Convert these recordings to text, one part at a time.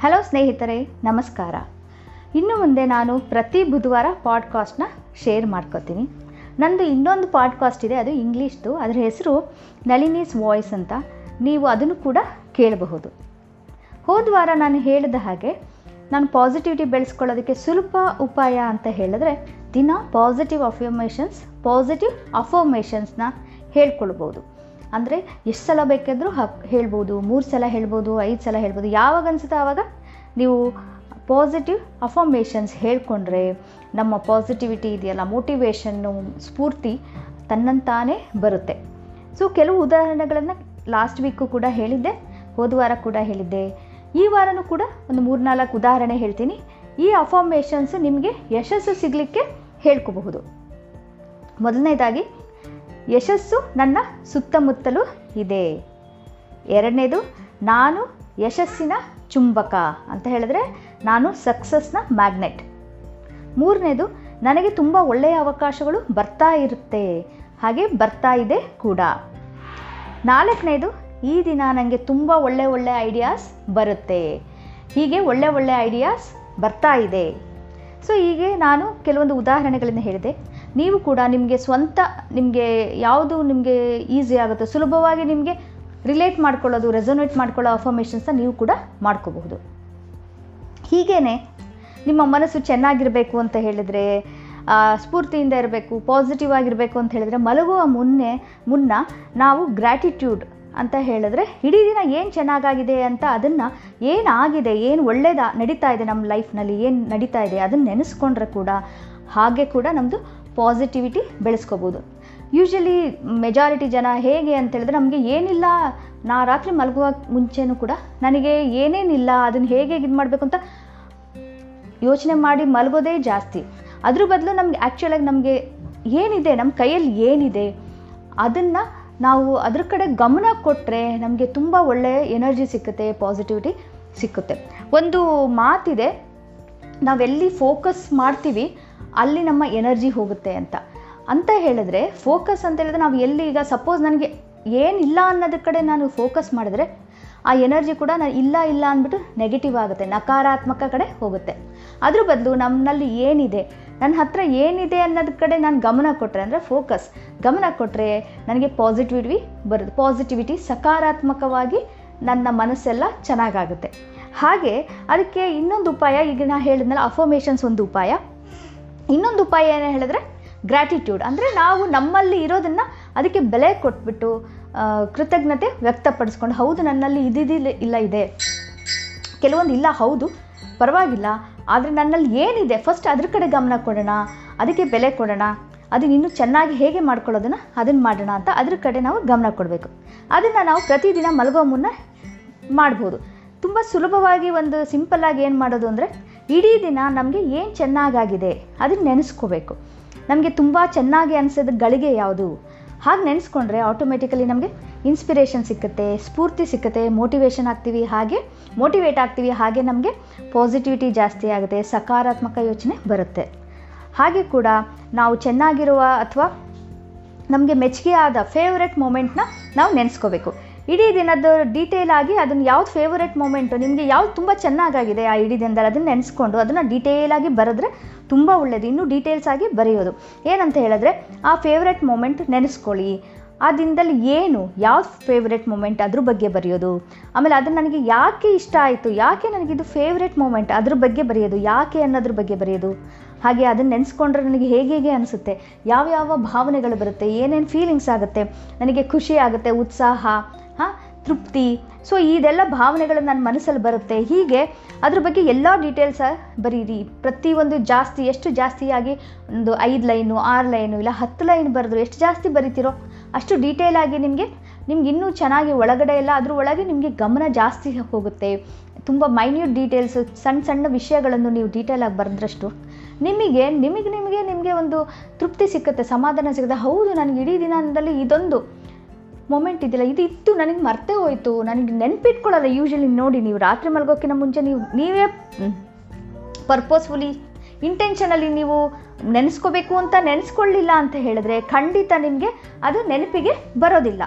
Hello ಸ್ನೇಹಿತರೆ, ನಮಸ್ಕಾರ. ಇನ್ನು ಮುಂದೆ ನಾನು ಪ್ರತಿ ಬುಧವಾರ ಪಾಡ್ಕಾಸ್ಟ್ನ ಶೇರ್ ಮಾಡ್ಕೋತೀನಿ. ನಂದು ಇನ್ನೊಂದು ಪಾಡ್ಕಾಸ್ಟ್ ಇದೆ, ಅದು ಇಂಗ್ಲೀಷ್ದು. ಅದರ ಹೆಸರು ನಳಿನೀಸ್ ವಾಯ್ಸ್ ಅಂತ. ನೀವು ಅದನ್ನು ಕೂಡ ಕೇಳಬಹುದು. ಹೋದ ವಾರ ನಾನು ಹೇಳಿದ ಹಾಗೆ, ನಾನು ಪಾಸಿಟಿವಿಟಿ ಬೆಳೆಸ್ಕೊಳ್ಳೋದಕ್ಕೆ ಸುಲಭ ಉಪಾಯ ಅಂತ ಹೇಳಿದ್ರೆ, ದಿನ ಪಾಸಿಟಿವ್ ಅಫರ್ಮೇಷನ್ಸ್ ಪಾಸಿಟಿವ್ ಅಫರ್ಮೇಷನ್ಸ್ನ ಹೇಳ್ಕೊಳ್ಬೋದು ಅಂದರೆ ಎಷ್ಟು ಸಲ ಬೇಕಾದರೂ ಹಕ್ ಹೇಳ್ಬೋದು, ಮೂರು ಸಲ ಹೇಳ್ಬೋದು, ಐದು ಸಲ ಹೇಳ್ಬೋದು, ಯಾವಾಗ ಅನಿಸುತ್ತೆ ಆವಾಗ ನೀವು ಪಾಸಿಟಿವ್ ಅಫರ್ಮೇಷನ್ಸ್ ಹೇಳ್ಕೊಂಡ್ರೆ ನಮ್ಮ ಪಾಸಿಟಿವಿಟಿ ಇದೆಯಲ್ಲ ಮೋಟಿವೇಶನ್ನು ಸ್ಫೂರ್ತಿ ತನ್ನಂತಾನೇ ಬರುತ್ತೆ. ಸೊ ಕೆಲವು ಉದಾಹರಣೆಗಳನ್ನು ಲಾಸ್ಟ್ ವೀಕು ಕೂಡ ಹೇಳಿದ್ದೆ, ಹೋದ ವಾರ ಕೂಡ ಹೇಳಿದ್ದೆ. ಈ ವಾರನೂ ಕೂಡ ಒಂದು ಮೂರ್ನಾಲ್ಕು ಉದಾಹರಣೆ ಹೇಳ್ತೀನಿ. ಈ ಅಫರ್ಮೇಷನ್ಸ್ ನಿಮಗೆ ಯಶಸ್ಸು ಸಿಗಲಿಕ್ಕೆ ಹೇಳ್ಕೋಬಹುದು. ಮೊದಲನೇದಾಗಿ ಯಶಸ್ಸು ನನ್ನ ಸುತ್ತಮುತ್ತಲೂ ಇದೆ. ಎರಡನೇದು, ನಾನು ಯಶಸ್ಸಿನ ಚುಂಬಕ ಅಂತ ಹೇಳಿದ್ರೆ ನಾನು ಸಕ್ಸಸ್ನ ಮ್ಯಾಗ್ನೆಟ್ ಮೂರನೇದು, ನನಗೆ ತುಂಬ ಒಳ್ಳೆಯ ಅವಕಾಶಗಳು ಬರ್ತಾ ಇರುತ್ತೆ, ಹಾಗೆ ಬರ್ತಾ ಇದೆ ಕೂಡ. ನಾಲ್ಕನೇದು, ಈ ದಿನ ನನಗೆ ತುಂಬ ಒಳ್ಳೆ ಒಳ್ಳೆ ಐಡಿಯಾಸ್ ಬರುತ್ತೆ, ಹೀಗೆ ಒಳ್ಳೆ ಒಳ್ಳೆ ಐಡಿಯಾಸ್ ಬರ್ತಾ ಇದೆ. ಸೊ ಹೀಗೆ ನಾನು ಕೆಲವೊಂದು ಉದಾಹರಣೆಗಳನ್ನು ಹೇಳಿದೆ. ನೀವು ಕೂಡ ನಿಮಗೆ ಸ್ವಂತ, ನಿಮಗೆ ಯಾವುದು ನಿಮಗೆ ಈಸಿ ಆಗುತ್ತೆ, ಸುಲಭವಾಗಿ ನಿಮಗೆ ರಿಲೇಟ್ ಮಾಡ್ಕೊಳ್ಳೋದು ರೆಸೊನೇಟ್ ಮಾಡ್ಕೊಳ್ಳೋ ಅಫರ್ಮೇಷನ್ಸ್ನ ನೀವು ಕೂಡ ಮಾಡ್ಕೋಬಹುದು. ಹೀಗೇ ನಿಮ್ಮ ಮನಸ್ಸು ಚೆನ್ನಾಗಿರಬೇಕು ಅಂತ ಹೇಳಿದರೆ ಸ್ಫೂರ್ತಿಯಿಂದ ಇರಬೇಕು ಪಾಸಿಟಿವ್ ಆಗಿರಬೇಕು ಅಂತ ಹೇಳಿದರೆ ಮಲಗುವ ಮುನ್ನೆ, ಮುನ್ನ ನಾವು ಗ್ರ್ಯಾಟಿಟ್ಯೂಡ್ ಅಂತ ಹೇಳಿದ್ರೆ, ಇಡೀ ದಿನ ಏನು ಚೆನ್ನಾಗಾಗಿದೆ ಅಂತ ಅದನ್ನು ಏನಾಗಿದೆ ಏನು ಒಳ್ಳೇದ ನಡೀತಾ ಇದೆ ನಮ್ಮ ಲೈಫ್ನಲ್ಲಿ ಏನು ನಡೀತಾ ಇದೆ ಅದನ್ನು ನೆನೆಸ್ಕೊಂಡ್ರೆ ಕೂಡ ಹಾಗೆ ಕೂಡ ನಮ್ಮದು ಪಾಸಿಟಿವಿಟಿ ಬೆಳೆಸ್ಕೋಬೋದು. ಯೂಶ್ವಲಿ ಮೆಜಾರಿಟಿ ಜನ ಹೇಗೆ ಅಂತ ಹೇಳಿದ್ರೆ ನಮಗೆ ಏನಿಲ್ಲ, ನಾ ರಾತ್ರಿ ಮಲಗುವ ಮುಂಚೆನೂ ಕೂಡ ನನಗೆ ಏನೇನಿಲ್ಲ, ಅದನ್ನು ಹೇಗೆ ಇದು ಮಾಡಬೇಕು ಅಂತ ಯೋಚನೆ ಮಾಡಿ ಮಲಗೋದೇ ಜಾಸ್ತಿ. ಅದ್ರ ಬದಲು ನಮ್ಗೆ ಆ್ಯಕ್ಚುಲಾಗಿ ನಮಗೆ ಏನಿದೆ ನಮ್ಮ ಕೈಯಲ್ಲಿ ಏನಿದೆ, ಅದನ್ನು ನಾವು ಅದ್ರ ಕಡೆ ಗಮನ ಕೊಟ್ಟರೆ ನಮಗೆ ತುಂಬ ಒಳ್ಳೆಯ ಎನರ್ಜಿ ಸಿಕ್ಕುತ್ತೆ ಪಾಸಿಟಿವಿಟಿ ಸಿಕ್ಕುತ್ತೆ. ಒಂದು ಮಾತಿದೆ, ನಾವೆಲ್ಲಿ ಫೋಕಸ್ ಮಾಡ್ತೀವಿ ಅಲ್ಲಿ ನಮ್ಮ ಎನರ್ಜಿ ಹೋಗುತ್ತೆ ಅಂತ. ಅಂತ ಹೇಳಿದ್ರೆ ಫೋಕಸ್ ಅಂತ ಹೇಳಿದ್ರೆ ನಾವು ಎಲ್ಲಿ ಈಗ ಸಪೋಸ್ ನನಗೆ ಏನಿಲ್ಲ ಅನ್ನೋದ್ರ ಕಡೆ ನಾನು ಫೋಕಸ್ ಮಾಡಿದ್ರೆ ಆ ಎನರ್ಜಿ ಕೂಡ ನಾನು ಇಲ್ಲ ಇಲ್ಲ ಅಂದ್ಬಿಟ್ಟು ನೆಗೆಟಿವ್ ಆಗುತ್ತೆ, ನಕಾರಾತ್ಮಕ ಕಡೆ ಹೋಗುತ್ತೆ. ಅದ್ರ ಬದಲು ನಮ್ಮಲ್ಲಿ ಏನಿದೆ, ನನ್ನ ಹತ್ರ ಏನಿದೆ ಅನ್ನೋದ್ರ ಕಡೆ ನಾನು ಗಮನ ಕೊಟ್ಟರೆ ಅಂದರೆ ಫೋಕಸ್. ಗಮನ ಕೊಟ್ಟರೆ ನನಗೆ ಪಾಸಿಟಿವಿಟಿ ಬರುತ್ತೆ ಪಾಸಿಟಿವಿಟಿ ಸಕಾರಾತ್ಮಕವಾಗಿ ನನ್ನ ಮನಸ್ಸೆಲ್ಲ ಚೆನ್ನಾಗಾಗುತ್ತೆ. ಹಾಗೆ ಅದಕ್ಕೆ ಇನ್ನೊಂದು ಉಪಾಯ, ಈಗ ನಾನು ಹೇಳಿದ್ನಲ್ಲ ಅಫರ್ಮೇಷನ್ಸ್ ಒಂದು ಉಪಾಯ. ಇನ್ನೊಂದು ಉಪಾಯ ಏನು ಹೇಳಿದ್ರೆ ಗ್ರ್ಯಾಟಿಟ್ಯೂಡ್ ಅಂದರೆ ನಾವು ನಮ್ಮಲ್ಲಿ ಇರೋದನ್ನು ಅದಕ್ಕೆ ಬೆಲೆ ಕೊಟ್ಬಿಟ್ಟು ಕೃತಜ್ಞತೆ ವ್ಯಕ್ತಪಡಿಸ್ಕೊಂಡು, ಹೌದು ನನ್ನಲ್ಲಿ ಇದಿದಿಲ್ಲ ಇಲ್ಲ ಇದೆ. ಕೆಲವೊಂದು ಇಲ್ಲ, ಹೌದು, ಪರವಾಗಿಲ್ಲ, ಆದರೆ ನನ್ನಲ್ಲಿ ಏನಿದೆ ಫಸ್ಟ್ ಅದ್ರ ಕಡೆ ಗಮನ ಕೊಡೋಣ, ಅದಕ್ಕೆ ಬೆಲೆ ಕೊಡೋಣ, ಅದನ್ನ ಇನ್ನೂ ಚೆನ್ನಾಗಿ ಹೇಗೆ ಮಾಡ್ಕೊಳ್ಳೋದನ್ನು ಅದನ್ನು ಮಾಡೋಣ ಅಂತ ಅದ್ರ ಕಡೆ ನಾವು ಗಮನ ಕೊಡಬೇಕು. ಅದನ್ನು ನಾವು ಪ್ರತಿದಿನ ಮಲಗೋ ಮುನ್ನ ಮಾಡ್ಬೋದು. ತುಂಬ ಸುಲಭವಾಗಿ ಒಂದು ಸಿಂಪಲ್ಲಾಗಿ ಏನು ಮಾಡೋದು ಅಂದರೆ ಇಡೀ ದಿನ ನಮಗೆ ಏನು ಚೆನ್ನಾಗಾಗಿದೆ ಅದನ್ನು ನೆನೆಸ್ಕೋಬೇಕು. ನಮಗೆ ತುಂಬ ಚೆನ್ನಾಗಿ ಅನಿಸೋದು ಗಳಿಗೆ ಯಾವುದು? ಹಾಗೆ ನೆನೆಸ್ಕೊಂಡ್ರೆ ಆಟೋಮೆಟಿಕಲಿ ನಮಗೆ ಇನ್ಸ್ಪಿರೇಷನ್ ಸಿಕ್ಕುತ್ತೆ, ಸ್ಫೂರ್ತಿ ಸಿಕ್ಕುತ್ತೆ ಮೋಟಿವೇಶನ್ ಆಗ್ತೀವಿ ಹಾಗೆ ಮೋಟಿವೇಟ್ ಆಗ್ತೀವಿ ಹಾಗೆ ನಮಗೆ ಪಾಸಿಟಿವಿಟಿ ಜಾಸ್ತಿ ಆಗುತ್ತೆ, ಸಕಾರಾತ್ಮಕ ಯೋಚನೆ ಬರುತ್ತೆ. ಹಾಗೆ ಕೂಡ ನಾವು ಚೆನ್ನಾಗಿರುವ ಅಥವಾ ನಮಗೆ ಮೆಚ್ಚುಗೆ ಆದ ಫೇವ್ರೆಟ್ ಮೂಮೆಂಟ್ನ ನಾವು ನೆನೆಸ್ಕೋಬೇಕು. ಇಡೀ ದಿನದ ಡೀಟೇಲ್ ಆಗಿ ಅದನ್ನು ಯಾವ್ದು ಫೇವರೆಟ್ ಮೂಮೆಂಟು ನಿಮಗೆ ಯಾವ್ದು ತುಂಬ ಚೆನ್ನಾಗಾಗಿದೆ ಆ ಇಡೀ ದಿನದಲ್ಲಿ ಅದನ್ನು ನೆನೆಸ್ಕೊಂಡು ಅದನ್ನು ಆಗಿ ಬರೆದ್ರೆ ತುಂಬ ಒಳ್ಳೆಯದು ಇನ್ನೂ ಡೀಟೇಲ್ಸ್ ಆಗಿ ಬರೆಯೋದು. ಏನಂತ ಹೇಳಿದ್ರೆ, ಆ ಫೇವ್ರೆಟ್ ಮೂಮೆಂಟ್ ನೆನೆಸ್ಕೊಳ್ಳಿ. ಆ ದಿನದಲ್ಲಿ ಏನು, ಯಾವ್ದು ಫೇವ್ರೇಟ್ ಮೂಮೆಂಟ್ ಅದ್ರ ಬಗ್ಗೆ ಬರೆಯೋದು. ಆಮೇಲೆ ಅದು ನನಗೆ ಯಾಕೆ ಇಷ್ಟ ಆಯಿತು, ಯಾಕೆ ನನಗಿದು ಫೇವ್ರೇಟ್ ಮೂಮೆಂಟ್ ಅದ್ರ ಬಗ್ಗೆ ಬರೆಯೋದು, ಯಾಕೆ ಅನ್ನೋದ್ರ ಬಗ್ಗೆ ಬರೆಯೋದು. ಹಾಗೆ ಅದನ್ನು ನೆನೆಸ್ಕೊಂಡ್ರೆ ನನಗೆ ಹೇಗೆ ಹೇಗೆ ಅನಿಸುತ್ತೆ ಯಾವ ಯಾವ ಭಾವನೆಗಳು ಬರುತ್ತೆ, ಏನೇನು ಫೀಲಿಂಗ್ಸ್ ಆಗುತ್ತೆ, ನನಗೆ ಖುಷಿ ಆಗುತ್ತೆ, ಉತ್ಸಾಹ ಹಾಂ? ತೃಪ್ತಿ. ಸೊ ಇದೆಲ್ಲ ಭಾವನೆಗಳು ನನ್ನ ಮನಸ್ಸಲ್ಲಿ ಬರುತ್ತೆ. ಹೀಗೆ ಅದ್ರ ಬಗ್ಗೆ ಎಲ್ಲ ಡೀಟೇಲ್ಸ ಬರೀರಿ. ಪ್ರತಿಯೊಂದು ಜಾಸ್ತಿ, ಎಷ್ಟು ಜಾಸ್ತಿಯಾಗಿ ಒಂದು ಐದು ಲೈನು, ಆರು ಲೈನು, ಇಲ್ಲ ಹತ್ತು ಲೈನ್ ಬರೆದ್ರು ಎಷ್ಟು ಜಾಸ್ತಿ ಬರಿತೀರೋ ಅಷ್ಟು ಡೀಟೇಲಾಗಿ ನಿಮಗೆ, ನಿಮ್ಗೆ ಇನ್ನೂ ಚೆನ್ನಾಗಿ ಒಳಗಡೆ ಎಲ್ಲ ಅದ್ರ ಒಳಗೆ ನಿಮಗೆ ಗಮನ ಜಾಸ್ತಿ ಹೋಗುತ್ತೆ. ತುಂಬ ಮೈನ್ಯೂಟ್ ಡೀಟೇಲ್ಸ್ ಸಣ್ಣ ಸಣ್ಣ ವಿಷಯಗಳನ್ನು ನೀವು ಡೀಟೇಲಾಗಿ ಬರೆದ್ರಷ್ಟು ನಿಮಗೆ ನಿಮಗೆ ನಿಮಗೆ ನಿಮಗೆ ಒಂದು ತೃಪ್ತಿ ಸಿಕ್ಕುತ್ತೆ, ಸಮಾಧಾನ ಸಿಗುತ್ತೆ ಹೌದು ನನಗೆ ಇಡೀ ದಿನದಲ್ಲಿ ಇದೊಂದು ಮೊಮೆಂಟ್ ಇದೆಯಲ್ಲ, ಇದು ಇತ್ತು, ನನಗೆ ಮರ್ತೇ ಹೋಯಿತು. ನನಗೆ ನೆನಪಿಟ್ಕೊಳ್ಳಲ್ಲ ಯೂಶ್ವಲಿ ನೋಡಿ ನೀವು ರಾತ್ರಿ ಮಲಗೋಕ್ಕಿಂತ ಮುಂಚೆ ನೀವು, ನೀವೇ ಪರ್ಪೋಸ್ಫುಲಿ ಇಂಟೆನ್ಷನಲ್ಲಿ ನೀವು ನೆನೆಸ್ಕೋಬೇಕು ಅಂತ ನೆನೆಸ್ಕೊಳ್ಳಿಲ್ಲ ಅಂತ ಹೇಳಿದ್ರೆ ಖಂಡಿತ ನಿಮಗೆ ಅದು ನೆನಪಿಗೆ ಬರೋದಿಲ್ಲ.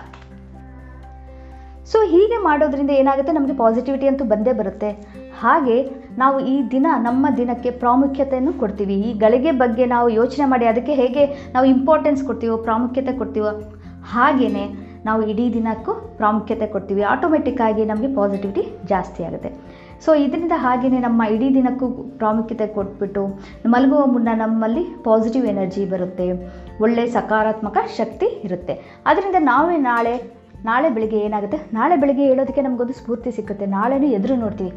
ಸೊ ಹೀಗೆ ಮಾಡೋದ್ರಿಂದ ಏನಾಗುತ್ತೆ? ನಮಗೆ ಪಾಸಿಟಿವಿಟಿ ಅಂತೂ ಬಂದೇ ಬರುತ್ತೆ. ಹಾಗೆ ನಾವು ಈ ದಿನ, ನಮ್ಮ ದಿನಕ್ಕೆ ಪ್ರಾಮುಖ್ಯತೆಯನ್ನು ಕೊಡ್ತೀವಿ. ಈ ಗಳಿಗೆ ಬಗ್ಗೆ ನಾವು ಯೋಚನೆ ಮಾಡಿ, ಅದಕ್ಕೆ ಹೇಗೆ ನಾವು ಇಂಪಾರ್ಟೆನ್ಸ್ ಕೊಡ್ತೀವೋ, ಪ್ರಾಮುಖ್ಯತೆ ಕೊಡ್ತೀವೋ ಹಾಗೆಯೇ ನಾವು ಇಡೀ ದಿನಕ್ಕೂ ಪ್ರಾಮುಖ್ಯತೆ ಕೊಡ್ತೀವಿ. ಆಟೋಮೆಟಿಕ್ಕಾಗಿ ನಮಗೆ ಪಾಸಿಟಿವಿಟಿ ಜಾಸ್ತಿ ಆಗುತ್ತೆ. ಸೊ ಇದರಿಂದ ಹಾಗೆಯೇ ನಮ್ಮ ಇಡೀ ದಿನಕ್ಕೂ ಪ್ರಾಮುಖ್ಯತೆ ಕೊಟ್ಬಿಟ್ಟು ಮಲಗುವ ಮುನ್ನ ನಮ್ಮಲ್ಲಿ ಪಾಸಿಟಿವ್ ಎನರ್ಜಿ ಬರುತ್ತೆ. ಒಳ್ಳೆಯ ಸಕಾರಾತ್ಮಕ ಶಕ್ತಿ ಇರುತ್ತೆ. ಅದರಿಂದ ನಾವೇ ನಾಳೆ ನಾಳೆ ಬೆಳಿಗ್ಗೆ ಏನಾಗುತ್ತೆ? ನಾಳೆ ಬೆಳಿಗ್ಗೆ ಹೇಳೋದಕ್ಕೆ ನಮಗೊಂದು ಸ್ಫೂರ್ತಿ ಸಿಕ್ಕುತ್ತೆ. ನಾಳೆನೂ ಎದುರು ನೋಡ್ತೀವಿ.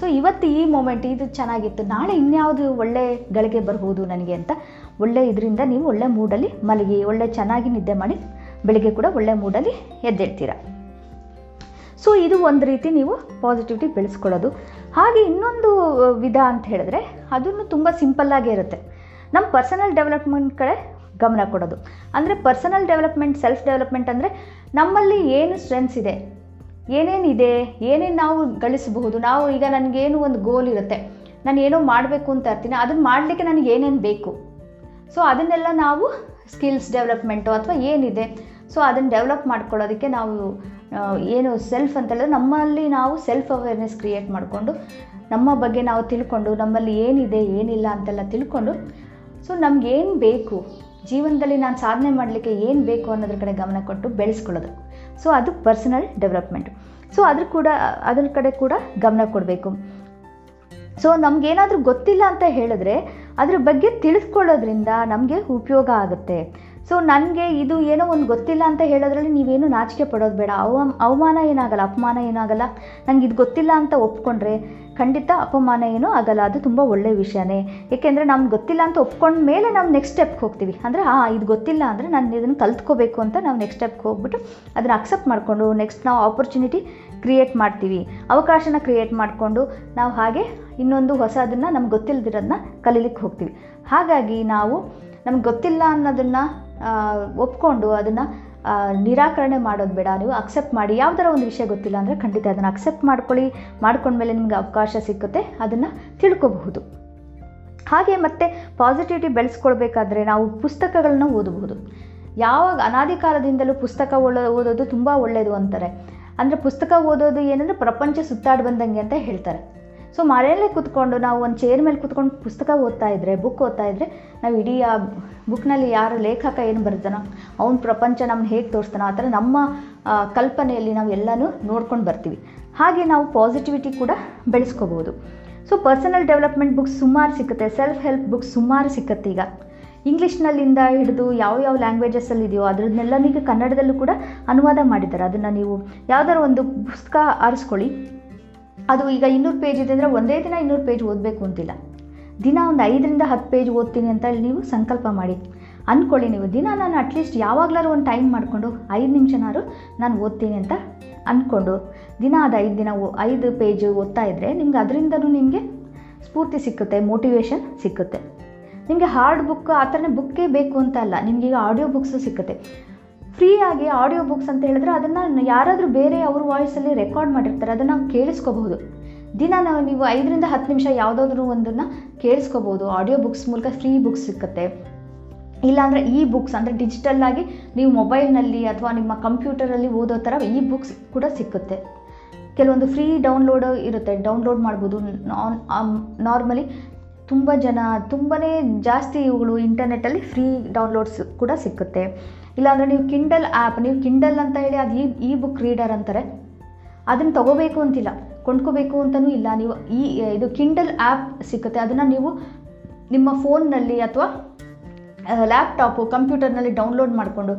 ಸೊ ಇವತ್ತು ಈ ಮೂಮೆಂಟ್ ಇದು ಚೆನ್ನಾಗಿತ್ತು. ನಾಳೆ ಇನ್ಯಾವುದು ಒಳ್ಳೆ ಗಳಿಗೆ ಬರ್ಬೋದು ನನಗೆ ಅಂತ. ಒಳ್ಳೆ ಇದರಿಂದ ನೀವು ಒಳ್ಳೆ ಮೂಡಲ್ಲಿ ಮಲಗಿ, ಒಳ್ಳೆ ಚೆನ್ನಾಗಿ ನಿದ್ದೆ ಮಾಡಿ ಬೆಳಿಗ್ಗೆ ಕೂಡ ಒಳ್ಳೆ ಮೂಡಲ್ಲಿ ಎದ್ದೇಳ್ತೀರ? ಸೊ ಇದು ಒಂದು ರೀತಿ ನೀವು ಪಾಸಿಟಿವಿಟಿ ಬೆಳೆಸ್ಕೊಳ್ಳೋದು. ಹಾಗೆ ಇನ್ನೊಂದು ವಿಧ ಅಂತ ಹೇಳಿದ್ರೆ ಅದನ್ನು ತುಂಬ ಸಿಂಪಲ್ಲಾಗೇ ಇರುತ್ತೆ. ನಮ್ಮ ಪರ್ಸನಲ್ ಡೆವಲಪ್ಮೆಂಟ್ ಕಡೆ ಗಮನ ಕೊಡೋದು. ಅಂದರೆ ಪರ್ಸನಲ್ ಡೆವಲಪ್ಮೆಂಟ್ ಸೆಲ್ಫ್ ಡೆವಲಪ್ಮೆಂಟ್ ಅಂದರೆ ನಮ್ಮಲ್ಲಿ ಏನು ಸ್ಟ್ರೆಂತ್ಸ್ ಇದೆ ಏನೇನಿದೆ ಏನೇನು ನಾವು ಗಳಿಸಬಹುದು, ನಾವು ಈಗ ನನಗೇನು ಒಂದು ಗೋಲ್ ಇರುತ್ತೆ, ನಾನು ಏನೋ ಮಾಡಬೇಕು ಅಂತ ಇರ್ತೀನಿ ಅದನ್ನು ಮಾಡಲಿಕ್ಕೆ ನನಗೆ ಏನೇನು ಬೇಕು. ಸೊ ಅದನ್ನೆಲ್ಲ ನಾವು ಸ್ಕಿಲ್ಸ್ ಡೆವಲಪ್ಮೆಂಟು ಅಥವಾ ಏನಿದೆ ಸೊ ಅದನ್ನು ಡೆವಲಪ್ ಮಾಡ್ಕೊಳ್ಳೋದಕ್ಕೆ ನಾವು ಏನು ಸೆಲ್ಫ್ ಅಂತ ಹೇಳಿದ್ರೆ ನಮ್ಮಲ್ಲಿ ನಾವು ಸೆಲ್ಫ್ ಅವೇರ್ನೆಸ್ ಕ್ರಿಯೇಟ್ ಮಾಡಿಕೊಂಡು, ನಮ್ಮ ಬಗ್ಗೆ ನಾವು ತಿಳ್ಕೊಂಡು, ನಮ್ಮಲ್ಲಿ ಏನಿದೆ, ಏನಿಲ್ಲ ಅಂತೆಲ್ಲ ತಿಳ್ಕೊಂಡು ಸೊ ನಮಗೇನು ಬೇಕು, ಜೀವನದಲ್ಲಿ ನಾನು ಸಾಧನೆ ಮಾಡಲಿಕ್ಕೆ ಏನು ಬೇಕು ಅನ್ನೋದ್ರ ಕಡೆ ಗಮನ ಕೊಟ್ಟು ಬೆಳೆಸ್ಕೊಳ್ಳೋದು. ಸೊ ಅದು ಪರ್ಸನಲ್ ಡೆವಲಪ್ಮೆಂಟ್ ಸೊ ಅದ್ರ ಕೂಡ, ಅದ್ರ ಕಡೆ ಕೂಡ ಗಮನ ಕೊಡಬೇಕು. ಸೊ ನಮಗೇನಾದರೂ ಗೊತ್ತಿಲ್ಲ ಅಂತ ಹೇಳಿದ್ರೆ, ಅದ್ರ ಬಗ್ಗೆ ತಿಳಿದುಕೊಳ್ಳೋದ್ರಿಂದ ನಮಗೆ ಉಪಯೋಗ ಆಗುತ್ತೆ. ಸೊ ನನಗೆ ಇದು ಏನೋ ಒಂದು ಗೊತ್ತಿಲ್ಲ ಅಂತ ಹೇಳೋದ್ರಲ್ಲಿ ನೀವೇನು ನಾಚಿಕೆ ಪಡೋದು ಬೇಡ. ಅವ, ಅವಮಾನ ಏನಾಗಲ್ಲ, ಅಪಮಾನ ಏನಾಗಲ್ಲ. ನನಗೆ ಇದು ಗೊತ್ತಿಲ್ಲ ಅಂತ ಒಪ್ಕೊಂಡ್ರೆ ಖಂಡಿತ ಅಪಮಾನ ಏನೂ ಆಗಲ್ಲ. ಅದು ತುಂಬ ಒಳ್ಳೆಯ ವಿಷಯನೇ. ಏಕೆಂದರೆ ನಮ್ಗೆ ಗೊತ್ತಿಲ್ಲ ಅಂತ ಒಪ್ಕೊಂಡ ಮೇಲೆ ನಾವು ನೆಕ್ಸ್ಟ್ ಸ್ಟೆಪ್ಗೆ ಹೋಗ್ತೀವಿ. ಅಂದರೆ ಹಾಂ ಇದು ಗೊತ್ತಿಲ್ಲ ಅಂದರೆ ನಾನು ಇದನ್ನು ಕಲ್ತ್ಕೋಬೇಕು ಅಂತ ನಾವು ನೆಕ್ಸ್ಟ್ ಸ್ಟೆಪ್ಗೆ ಹೋಗ್ಬಿಟ್ಟು ಅದನ್ನು ಅಕ್ಸೆಪ್ಟ್ ಮಾಡಿಕೊಂಡು ನೆಕ್ಸ್ಟ್ ನಾವು ಆಪರ್ಚುನಿಟಿ ಕ್ರಿಯೇಟ್ ಮಾಡ್ತೀವಿ. ಅವಕಾಶನ ಕ್ರಿಯೇಟ್ ಮಾಡಿಕೊಂಡು ನಾವು ಹಾಗೆ ಇನ್ನೊಂದು ಹೊಸದನ್ನು ನಮ್ಗೆ ಗೊತ್ತಿಲ್ಲದಿರೋದನ್ನ ಕಲೀಲಿಕ್ಕೆ ಹೋಗ್ತೀವಿ. ಹಾಗಾಗಿ ನಾವು ನಮ್ಗೆ ಗೊತ್ತಿಲ್ಲ ಅನ್ನೋದನ್ನು ಒಪ್ಕೊಂಡು ಅದನ್ನು ನಿರಾಕರಣೆ ಮಾಡೋದು ಬೇಡ. ನೀವು ಅಕ್ಸೆಪ್ಟ್ ಮಾಡಿ. ಯಾವ್ದಾರ ಒಂದು ವಿಷಯ ಗೊತ್ತಿಲ್ಲ ಅಂದರೆ ಖಂಡಿತ ಅದನ್ನು ಅಕ್ಸೆಪ್ಟ್ ಮಾಡ್ಕೊಳ್ಳಿ. ಮಾಡ್ಕೊಂಡ್ಮೇಲೆ ನಿಮಗೆ ಅವಕಾಶ ಸಿಕ್ಕುತ್ತೆ. ಅದನ್ನು ತಿಳ್ಕೊಬಹುದು. ಹಾಗೆ ಮತ್ತೆ ಪಾಸಿಟಿವಿಟಿ ಬೆಳೆಸ್ಕೊಳ್ಬೇಕಾದ್ರೆ ನಾವು ಪುಸ್ತಕಗಳನ್ನ ಓದಬಹುದು. ಯಾವಾಗ ಅನಾದಿ ಕಾಲದಿಂದಲೂ ಪುಸ್ತಕ ಓದೋದು ತುಂಬ ಒಳ್ಳೆಯದು ಅಂತಾರೆ. ಅಂದರೆ ಪುಸ್ತಕ ಓದೋದು ಏನಂದರೆ ಪ್ರಪಂಚ ಸುತ್ತಾಡಿ ಬಂದಂಗೆ ಅಂತ ಹೇಳ್ತಾರೆ. ಸೊ ಮನೆಯಲ್ಲೇ ಕೂತ್ಕೊಂಡು ನಾವು ಒಂದು ಚೇರ್ ಮೇಲೆ ಕೂತ್ಕೊಂಡು ಪುಸ್ತಕ ಓದ್ತಾ ಇದ್ದರೆ ಬುಕ್ ಓದ್ತಾ ಇದ್ರೆ, ನಾವು ಇಡೀ ಆ ಬುಕ್ನಲ್ಲಿ ಯಾರು ಲೇಖಕ ಏನು ಬರ್ತಾನೋ ಅವ್ನ ಪ್ರಪಂಚ ನಮ್ಮನ್ನ ಹೇಗೆ ತೋರಿಸ್ತಾನೋ, ಆ ಥರ ನಮ್ಮ ಕಲ್ಪನೆಯಲ್ಲಿ ನಾವು ಎಲ್ಲನೂ ನೋಡ್ಕೊಂಡು ಬರ್ತೀವಿ. ಹಾಗೆ ನಾವು ಪಾಸಿಟಿವಿಟಿ ಕೂಡ ಬೆಳೆಸ್ಕೋಬೋದು. ಸೊ ಪರ್ಸನಲ್ ಡೆವಲಪ್ಮೆಂಟ್ ಬುಕ್ಸ್ ಸುಮಾರು ಸಿಗುತ್ತೆ ಸೆಲ್ಫ್ ಹೆಲ್ಪ್ ಬುಕ್ಸ್ ಸುಮಾರು ಸಿಕ್ಕತ್ತೆ ಈಗ. ಇಂಗ್ಲೀಷ್ನಲ್ಲಿಂದ ಹಿಡಿದು ಯಾವ ಯಾವ ಲ್ಯಾಂಗ್ವೇಜಸ್ಸಲ್ಲಿ ಇದೆಯೋ ನೀವು ಕನ್ನಡದಲ್ಲೂ ಕೂಡ ಅನುವಾದ ಮಾಡಿದ್ದಾರೆ. ಅದನ್ನು ನೀವು ಯಾವ್ದಾದ್ರು ಒಂದು ಪುಸ್ತಕ ಆರಿಸ್ಕೊಳ್ಳಿ. ಅದು ಈಗ ಇನ್ನೂರು ಪೇಜ್ ಇದೆ ಅಂದರೆ ಒಂದೇ ದಿನ ಇನ್ನೂರು ಪೇಜ್ ಓದಬೇಕು ಅಂತಿಲ್ಲ. ದಿನ ಒಂದು ಐದರಿಂದ ಹತ್ತು ಪೇಜ್ ಓದ್ತೀನಿ ಅಂತ ನೀವು ಸಂಕಲ್ಪ ಮಾಡಿ. ಅಂದ್ಕೊಳ್ಳಿ ನೀವು, ದಿನ ನಾನು ಅಟ್ಲೀಸ್ಟ್ ಯಾವಾಗಲಾದ್ರು ಒಂದು ಟೈಮ್ ಮಾಡಿಕೊಂಡು ಐದು ನಿಮಿಷನಾದ್ರು ನಾನು ಓದ್ತೀನಿ ಅಂತ ಅಂದ್ಕೊಂಡು ದಿನ ಅದು ಐದು ದಿನ ಐದು ಪೇಜ್ ಓದ್ತಾ ಇದ್ದರೆ ನಿಮ್ಗೆ ಅದರಿಂದನೂ ನಿಮಗೆ ಸ್ಫೂರ್ತಿ ಸಿಕ್ಕುತ್ತೆ ಮೋಟಿವೇಶನ್ ಸಿಕ್ಕುತ್ತೆ. ನಿಮಗೆ ಹಾರ್ಡ್ ಬುಕ್ ಆ ಥರನೇ ಬುಕ್ಕೇ ಬೇಕು ಅಂತ ಅಲ್ಲ, ನಿಮ್ಗೆ ಈಗ ಆಡಿಯೋ ಬುಕ್ಸು ಸಿಕ್ಕುತ್ತೆ. ಫ್ರೀಯಾಗಿ ಆಡಿಯೋ ಬುಕ್ಸ್ ಅಂತ ಹೇಳಿದ್ರೆ ಅದನ್ನು ಯಾರಾದರೂ ಬೇರೆ ಅವ್ರ ವಾಯ್ಸಲ್ಲಿ ರೆಕಾರ್ಡ್ ಮಾಡಿರ್ತಾರೆ, ಅದನ್ನು ಕೇಳಿಸ್ಕೋಬಹುದು. ದಿನ ನಾವು ನೀವು ಐದರಿಂದ ಹತ್ತು ನಿಮಿಷ ಯಾವುದಾದ್ರೂ ಒಂದನ್ನು ಕೇಳಿಸ್ಕೋಬೋದು ಆಡಿಯೋ ಬುಕ್ಸ್ ಮೂಲಕ ಫ್ರೀ ಬುಕ್ಸ್ ಸಿಗುತ್ತೆ ಇಲ್ಲಾಂದರೆ ಇ ಬುಕ್ಸ್ ಅಂದರೆ ಡಿಜಿಟಲ್ ಆಗಿ ನೀವು ಮೊಬೈಲ್ನಲ್ಲಿ ಅಥವಾ ನಿಮ್ಮ ಕಂಪ್ಯೂಟರಲ್ಲಿ ಓದೋ ಥರ ಇ ಬುಕ್ಸ್ ಕೂಡ ಸಿಕ್ಕುತ್ತೆ. ಕೆಲವೊಂದು ಫ್ರೀ ಡೌನ್ಲೋಡ್ ಇರುತ್ತೆ. ಡೌನ್ಲೋಡ್ ಮಾಡ್ಬೋದು. ನಾರ್ಮಲಿ ತುಂಬ ಜನ ತುಂಬಾ ಜಾಸ್ತಿ ಇವುಗಳು ಇಂಟರ್ನೆಟ್ಟಲ್ಲಿ ಫ್ರೀ ಡೌನ್ಲೋಡ್ಸ್ ಕೂಡ ಸಿಕ್ಕುತ್ತೆ. ಇಲ್ಲಾಂದರೆ ನೀವು ಕಿಂಡಲ್ ಆ್ಯಪ್ ನೀವು ಕಿಂಡಲ್ ಅಂತ ಹೇಳಿ ಅದು ಇ ಇ ಬುಕ್ ರೀಡರ್ ಅಂತಾರೆ, ಅದನ್ನು ತಗೋಬೇಕು ಅಂತಿಲ್ಲ. ಕೊಂಡ್ಕೋಬೇಕು ಅಂತಲೂ ಇಲ್ಲ. ನೀವು ಈ, ಇದು ಕಿಂಡಲ್ ಆ್ಯಪ್ ಸಿಗುತ್ತೆ ಅದನ್ನು ನೀವು ನಿಮ್ಮ ಫೋನ್ನಲ್ಲಿ ಅಥವಾ ಲ್ಯಾಪ್ಟಾಪು ಕಂಪ್ಯೂಟರ್ನಲ್ಲಿ ಡೌನ್ಲೋಡ್ ಮಾಡಿಕೊಂಡು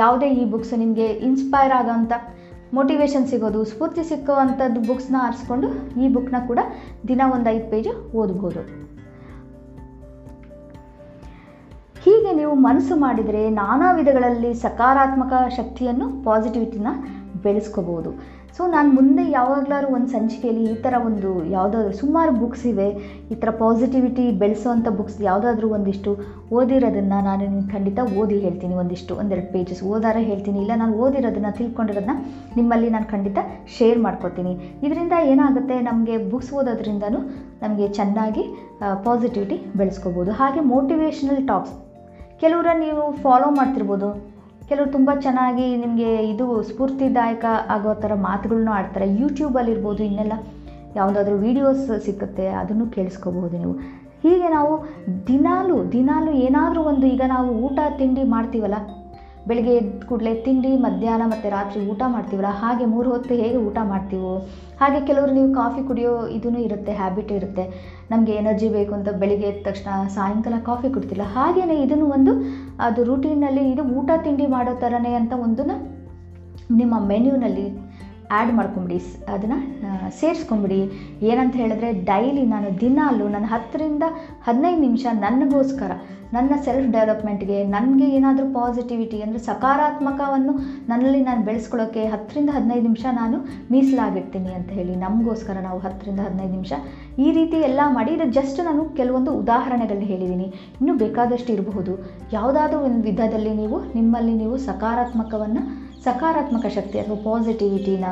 ಯಾವುದೇ ಈ ಬುಕ್ಸ್ ನಿಮಗೆ ಇನ್ಸ್ಪೈರ್ ಆಗೋಂಥ ಮೋಟಿವೇಶನ್ ಸಿಗೋದು, ಸ್ಫೂರ್ತಿ ಸಿಕ್ಕೋ ಅಂಥದ್ದು ಬುಕ್ಸ್ನ ಆರಿಸ್ಕೊಂಡು ಈ ಬುಕ್ನ ಕೂಡ ದಿನ ಒಂದು ಐದು ಪೇಜು ಓದ್ಬೋದು. ಹೀಗೆ ನೀವು ಮನಸ್ಸು ಮಾಡಿದರೆ ನಾನಾ ವಿಧಗಳಲ್ಲಿ ಸಕಾರಾತ್ಮಕ ಶಕ್ತಿಯನ್ನು ಪಾಸಿಟಿವಿಟಿನ ಬೆಳೆಸ್ಕೋಬೋದು. ಸೊ ನಾನು ಮುಂದೆ ಯಾವಾಗಲಾದ್ರು ಒಂದು ಸಂಚಿಕೆಯಲ್ಲಿ ಈ ಥರ ಒಂದು ಯಾವುದಾದ್ರೂ ಸುಮಾರು ಬುಕ್ಸ್ ಇವೆ, ಈ ಥರ ಪಾಸಿಟಿವಿಟಿ ಬೆಳೆಸೋವಂಥ ಬುಕ್ಸ್ ಯಾವುದಾದ್ರೂ ಒಂದಿಷ್ಟು ಓದಿರೋದನ್ನು ನಾನು ನಿಮ್ಗೆ ಖಂಡಿತ ಓದಿ ಹೇಳ್ತೀನಿ, ಒಂದಿಷ್ಟು ಒಂದೆರಡು ಪೇಜಸ್ ಓದಾರ ಹೇಳ್ತೀನಿ, ಇಲ್ಲ ನಾನು ಓದಿರೋದನ್ನು ತಿಳ್ಕೊಂಡಿರೋದನ್ನ ನಿಮ್ಮಲ್ಲಿ ನಾನು ಖಂಡಿತ ಶೇರ್ ಮಾಡ್ಕೊತೀನಿ ಇದರಿಂದ ಏನಾಗುತ್ತೆ, ನಮಗೆ ಬುಕ್ಸ್ ಓದೋದ್ರಿಂದನೂ ನಮಗೆ ಚೆನ್ನಾಗಿ ಪಾಸಿಟಿವಿಟಿ ಬೆಳೆಸ್ಕೋಬೋದು. ಹಾಗೆ ಮೋಟಿವೇಶ್ನಲ್ ಟಾಕ್ಸ್ ಕೆಲವರ ನೀವು ಫಾಲೋ ಮಾಡ್ತಿರ್ಬೋದು. ಕೆಲವರು ತುಂಬ ಚೆನ್ನಾಗಿ ನಿಮಗೆ ಇದು ಸ್ಫೂರ್ತಿದಾಯಕ ಆಗೋ ಥರ ಮಾತುಗಳನ್ನೂ ಆಡ್ತಾರೆ. ಯೂಟ್ಯೂಬಲ್ಲಿರ್ಬೋದು ಇನ್ನೆಲ್ಲ ಯಾವುದಾದ್ರೂ ವೀಡಿಯೋಸ್ ಸಿಕ್ಕುತ್ತೆ, ಅದನ್ನು ಕೇಳಿಸ್ಕೋಬಹುದು ನೀವು. ಹೀಗೆ ನಾವು ದಿನಾಲು ದಿನಾಲು ಏನಾದರೂ ಒಂದು ಈಗ ನಾವು ಊಟ, ತಿಂಡಿ ಮಾಡ್ತೀವಲ್ಲ ಬೆಳಿಗ್ಗೆ ಎದ್ದ ಕೂಡಲೇ ತಿಂಡಿ, ಮಧ್ಯಾಹ್ನ ಮತ್ತು ರಾತ್ರಿ ಊಟ ಮಾಡ್ತೀವಲ್ಲ, ಹಾಗೆ ಮೂರು ಹೊತ್ತು ಹೇಗೆ ಊಟ ಮಾಡ್ತೀವೋ, ಹಾಗೆ ಕೆಲವರು ನೀವು ಕಾಫಿ ಕುಡಿಯೋ ಇದೂ ಇರುತ್ತೆ ಹ್ಯಾಬಿಟ್ ಇರುತ್ತೆ. ನಮಗೆ ಎನರ್ಜಿ ಬೇಕು ಅಂತ ಬೆಳಿಗ್ಗೆ ಎದ್ದ ತಕ್ಷಣ ಸಾಯಂಕಾಲ ಕಾಫಿ ಕುಡ್ತಿಲ್ಲ. ಹಾಗೆಯೇ ಇದನ್ನು ಒಂದು, ಅದು ರೂಟೀನಲ್ಲಿ ಇದು ಊಟ ತಿಂಡಿ ಮಾಡೋ ಥರನೇ ಅಂತ ಒಂದನ್ನು ನಿಮ್ಮ ಮೆನ್ಯೂನಲ್ಲಿ ಆ್ಯಡ್ ಮಾಡ್ಕೊಂಬಿಡಿ. ಅದನ್ನು ಸೇರಿಸ್ಕೊಂಬಿಡಿ. ಏನಂತ ಹೇಳಿದ್ರೆ ಡೈಲಿ ನಾನು ದಿನಾಲು ನನ್ನ ಹತ್ತರಿಂದ ಹದಿನೈದು ನಿಮಿಷ ನನಗೋಸ್ಕರ ನನ್ನ ಸೆಲ್ಫ್ ಡೆವಲಪ್ಮೆಂಟ್ಗೆ ನನಗೆ ಏನಾದರೂ ಪಾಸಿಟಿವಿಟಿ ಅಂದರೆ ಸಕಾರಾತ್ಮಕವನ್ನು ನನ್ನಲ್ಲಿ ನಾನು ಬೆಳೆಸ್ಕೊಳ್ಳೋಕ್ಕೆ ಹತ್ತರಿಂದ ಹದಿನೈದು ನಿಮಿಷ ನಾನು ಮೀಸಲಾಗಿರ್ತೀನಿ ಅಂತ ಹೇಳಿ ನಮಗೋಸ್ಕರ ನಾವು ಹತ್ತರಿಂದ ಹದಿನೈದು ನಿಮಿಷ ಈ ರೀತಿ ಎಲ್ಲ ಮಾಡಿ, ಇದು ಜಸ್ಟ್ ನಾನು ಕೆಲವೊಂದು ಉದಾಹರಣೆಗಳನ್ನ ಹೇಳಿದ್ದೀನಿ. ಇನ್ನೂ ಬೇಕಾದಷ್ಟು ಇರಬಹುದು. ಯಾವುದಾದ್ರೂ ಒಂದು ವಿಧದಲ್ಲಿ ನೀವು, ನಿಮ್ಮಲ್ಲಿ ನೀವು ಸಕಾರಾತ್ಮಕವನ್ನು, ಸಕಾರಾತ್ಮಕ ಶಕ್ತಿ ಅಥವಾ ಪಾಸಿಟಿವಿಟಿನ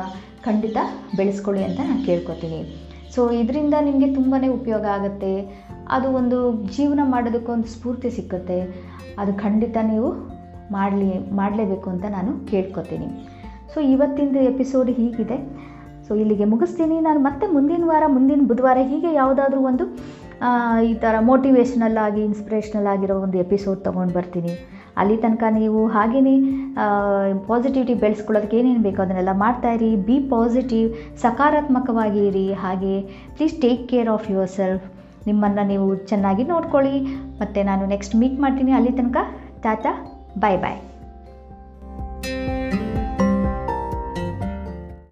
ಖಂಡಿತ ಬೆಳೆಸ್ಕೊಳ್ಳಿ ಅಂತ ನಾನು ಕೇಳ್ಕೊತೀನಿ. ಸೊ ಇದರಿಂದ ನಿಮಗೆ ತುಂಬಾ ಉಪಯೋಗ ಆಗುತ್ತೆ. ಅದು ಒಂದು ಜೀವನ ಮಾಡೋದಕ್ಕೊಂದು ಸ್ಫೂರ್ತಿ ಸಿಕ್ಕುತ್ತೆ. ಅದು ಖಂಡಿತ ನೀವು ಮಾಡಲಿ, ಮಾಡಲೇಬೇಕು ಅಂತ ನಾನು ಕೇಳ್ಕೊತೀನಿ. ಸೊ ಇವತ್ತಿನ ಎಪಿಸೋಡ್ ಹೀಗಿದೆ. ಸೊ ಇಲ್ಲಿಗೆ ಮುಗಿಸ್ತೀನಿ. ನಾನು ಮತ್ತೆ ಮುಂದಿನ ವಾರ, ಮುಂದಿನ ಬುಧವಾರ ಹೀಗೆ ಯಾವುದಾದ್ರೂ ಒಂದು ಈ ಥರ ಮೋಟಿವೇಶ್ನಲ್ ಆಗಿ ಇನ್ಸ್ಪಿರೇಷ್ನಲ್ ಆಗಿರೋ ಒಂದು ಎಪಿಸೋಡ್ ತೊಗೊಂಡು ಬರ್ತೀನಿ. ಅಲ್ಲಿ ತನಕ ನೀವು ಹಾಗೆಯೇ ಪಾಸಿಟಿವಿಟಿ ಬೆಳೆಸ್ಕೊಳ್ಳೋದಕ್ಕೆ ಏನೇನು ಬೇಕೋ ಅದನ್ನೆಲ್ಲ ಮಾಡ್ತಾಯಿರಿ ಬಿ ಪಾಸಿಟಿವ್ ಸಕಾರಾತ್ಮಕವಾಗಿ ಇರಿ. ಹಾಗೆ please take care of yourself ನಿಮ್ಮನ್ನು ನೀವು ಚೆನ್ನಾಗಿ ನೋಡ್ಕೊಳ್ಳಿ. ಮತ್ತು ನಾನು ನೆಕ್ಸ್ಟ್ ಮೀಟ್ ಮಾಡ್ತೀನಿ. ಅಲ್ಲಿ ತನಕ, ಟಾಟಾ ಬಾಯ್ ಬಾಯ್